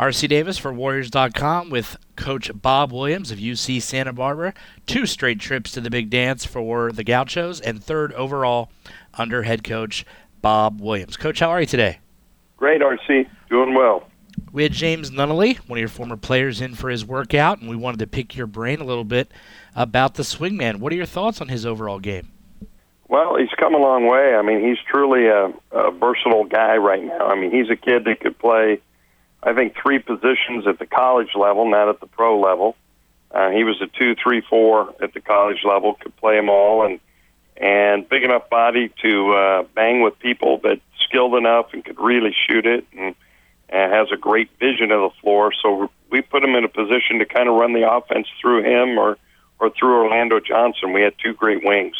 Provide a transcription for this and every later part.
RC Davis for Warriors.com with Coach Bob Williams of UC Santa Barbara. Two straight trips to the big dance for the Gauchos, and third overall under head coach Bob Williams. Coach, how are you today? Great, RC. Doing well. We had James Nunnally, one of your former players, in for his workout, and we wanted to pick your brain a little bit about the swingman. What are your thoughts on his overall game? Well, he's come a long way. I mean, he's truly a, a versatile guy right now. I mean, he's a kid that could play, I think, three positions at the college level, not at the pro level. Uh, he was a two, three, four at the college level, could play them all, and and big enough body to uh, bang with people, but skilled enough and could really shoot it, and, and has a great vision of the floor. So we put him in a position to kind of run the offense through him or or through Orlando Johnson. We had two great wings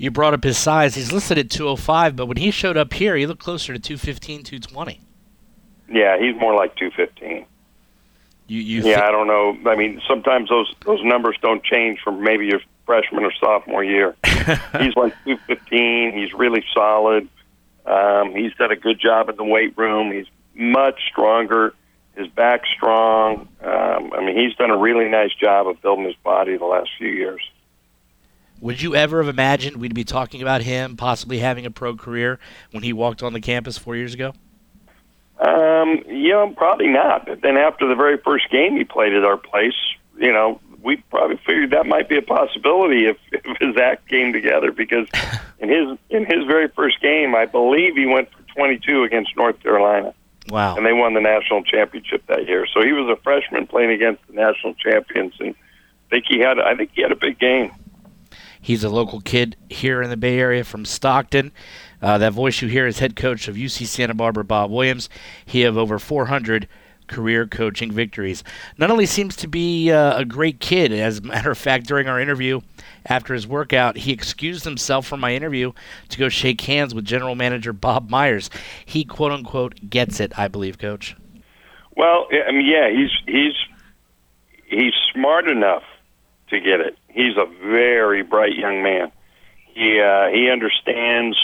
you brought up his size. He's listed at 205, but when he showed up here, he looked closer to 215, 220. Yeah, he's more like 215. You, you yeah, I don't know. I mean, sometimes those those numbers don't change from maybe your freshman or sophomore year. he's like 215. He's really solid. Um, he's done a good job in the weight room. He's much stronger. His back's strong. Um, I mean, he's done a really nice job of building his body the last few years. Would you ever have imagined we'd be talking about him possibly having a pro career when he walked on the campus four years ago? Um, you know, probably not. But then after the very first game he played at our place, you know, we probably figured that might be a possibility if, if his act came together because in his in his very first game, I believe he went for 22 against North Carolina. Wow. And they won the national championship that year. So he was a freshman playing against the national champions and I think he had I think he had a big game. He's a local kid here in the Bay Area from Stockton. Uh, that voice you hear is head coach of UC Santa Barbara, Bob Williams. He have over 400 career coaching victories. Not only seems to be uh, a great kid, as a matter of fact, during our interview after his workout, he excused himself from my interview to go shake hands with general manager Bob Myers. He quote unquote gets it, I believe, coach. Well, I mean, yeah, he's he's he's smart enough to get it. He's a very bright young man. He uh, he understands.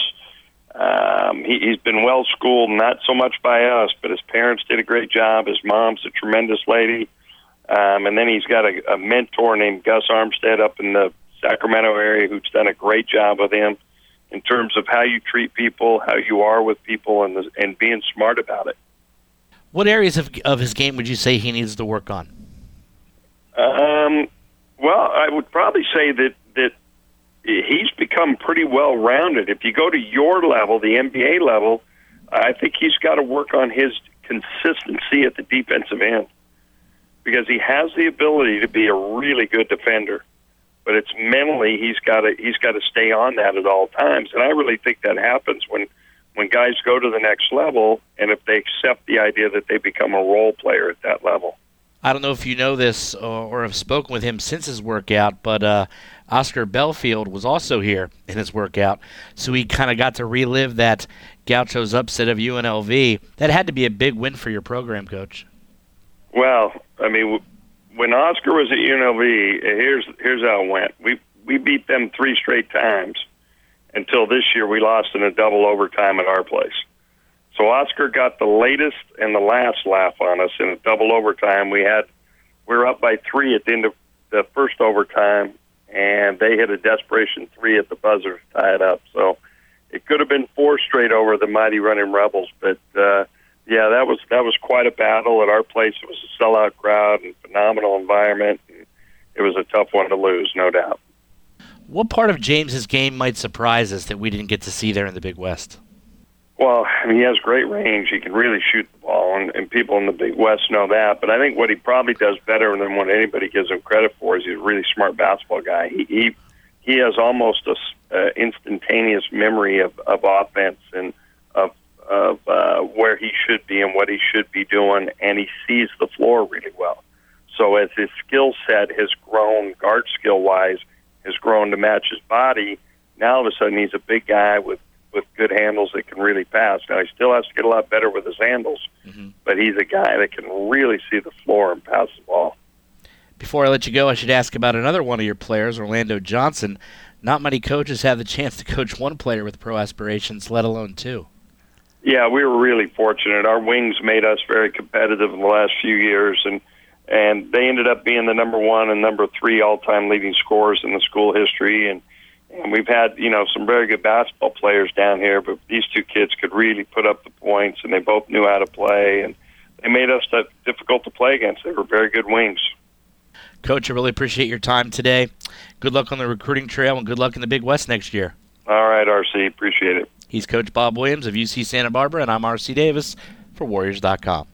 Um, he, he's been well schooled, not so much by us, but his parents did a great job. His mom's a tremendous lady, um, and then he's got a, a mentor named Gus Armstead up in the Sacramento area who's done a great job with him in terms of how you treat people, how you are with people, and the, and being smart about it. What areas of of his game would you say he needs to work on? Well, I would probably say that that he's become pretty well rounded. If you go to your level, the NBA level, I think he's got to work on his consistency at the defensive end because he has the ability to be a really good defender, but it's mentally he's got to he's got to stay on that at all times. And I really think that happens when when guys go to the next level and if they accept the idea that they become a role player at that level. I don't know if you know this or, or have spoken with him since his workout, but uh, Oscar Bellfield was also here in his workout, so he kind of got to relive that Gauchos upset of UNLV. That had to be a big win for your program, coach. Well, I mean, when Oscar was at UNLV, here's here's how it went. We we beat them three straight times until this year we lost in a double overtime at our place. So Oscar got the latest and the last laugh on us in a double overtime. We had we were up by three at the end of the first overtime, and they hit a desperation three at the buzzer to tie it up. So it could have been four straight over the mighty running Rebels, but uh, yeah, that was that was quite a battle at our place. It was a sellout crowd and phenomenal environment. And it was a tough one to lose, no doubt. What part of James's game might surprise us that we didn't get to see there in the Big West? Well, I mean, he has great range. He can really shoot the ball, and, and people in the Big West know that. But I think what he probably does better than what anybody gives him credit for is he's a really smart basketball guy. He he, he has almost a uh, instantaneous memory of, of offense and of of uh, where he should be and what he should be doing, and he sees the floor really well. So as his skill set has grown, guard skill wise, has grown to match his body. Now all of a sudden he's a big guy with with good handles that can really pass. Now he still has to get a lot better with his handles, mm-hmm. but he's a guy that can really see the floor and pass the ball. Before I let you go, I should ask about another one of your players, Orlando Johnson. Not many coaches have the chance to coach one player with pro aspirations, let alone two. Yeah, we were really fortunate. Our wings made us very competitive in the last few years, and and they ended up being the number one and number three all-time leading scorers in the school history. And and we've had you know some very good basketball players down here, but these two kids could really put up the points, and they both knew how to play, and they made us that difficult to play against. They were very good wings. Coach, I really appreciate your time today. Good luck on the recruiting trail, and good luck in the Big West next year. All right, RC, appreciate it. He's Coach Bob Williams of UC Santa Barbara, and I'm RC Davis for Warriors.com.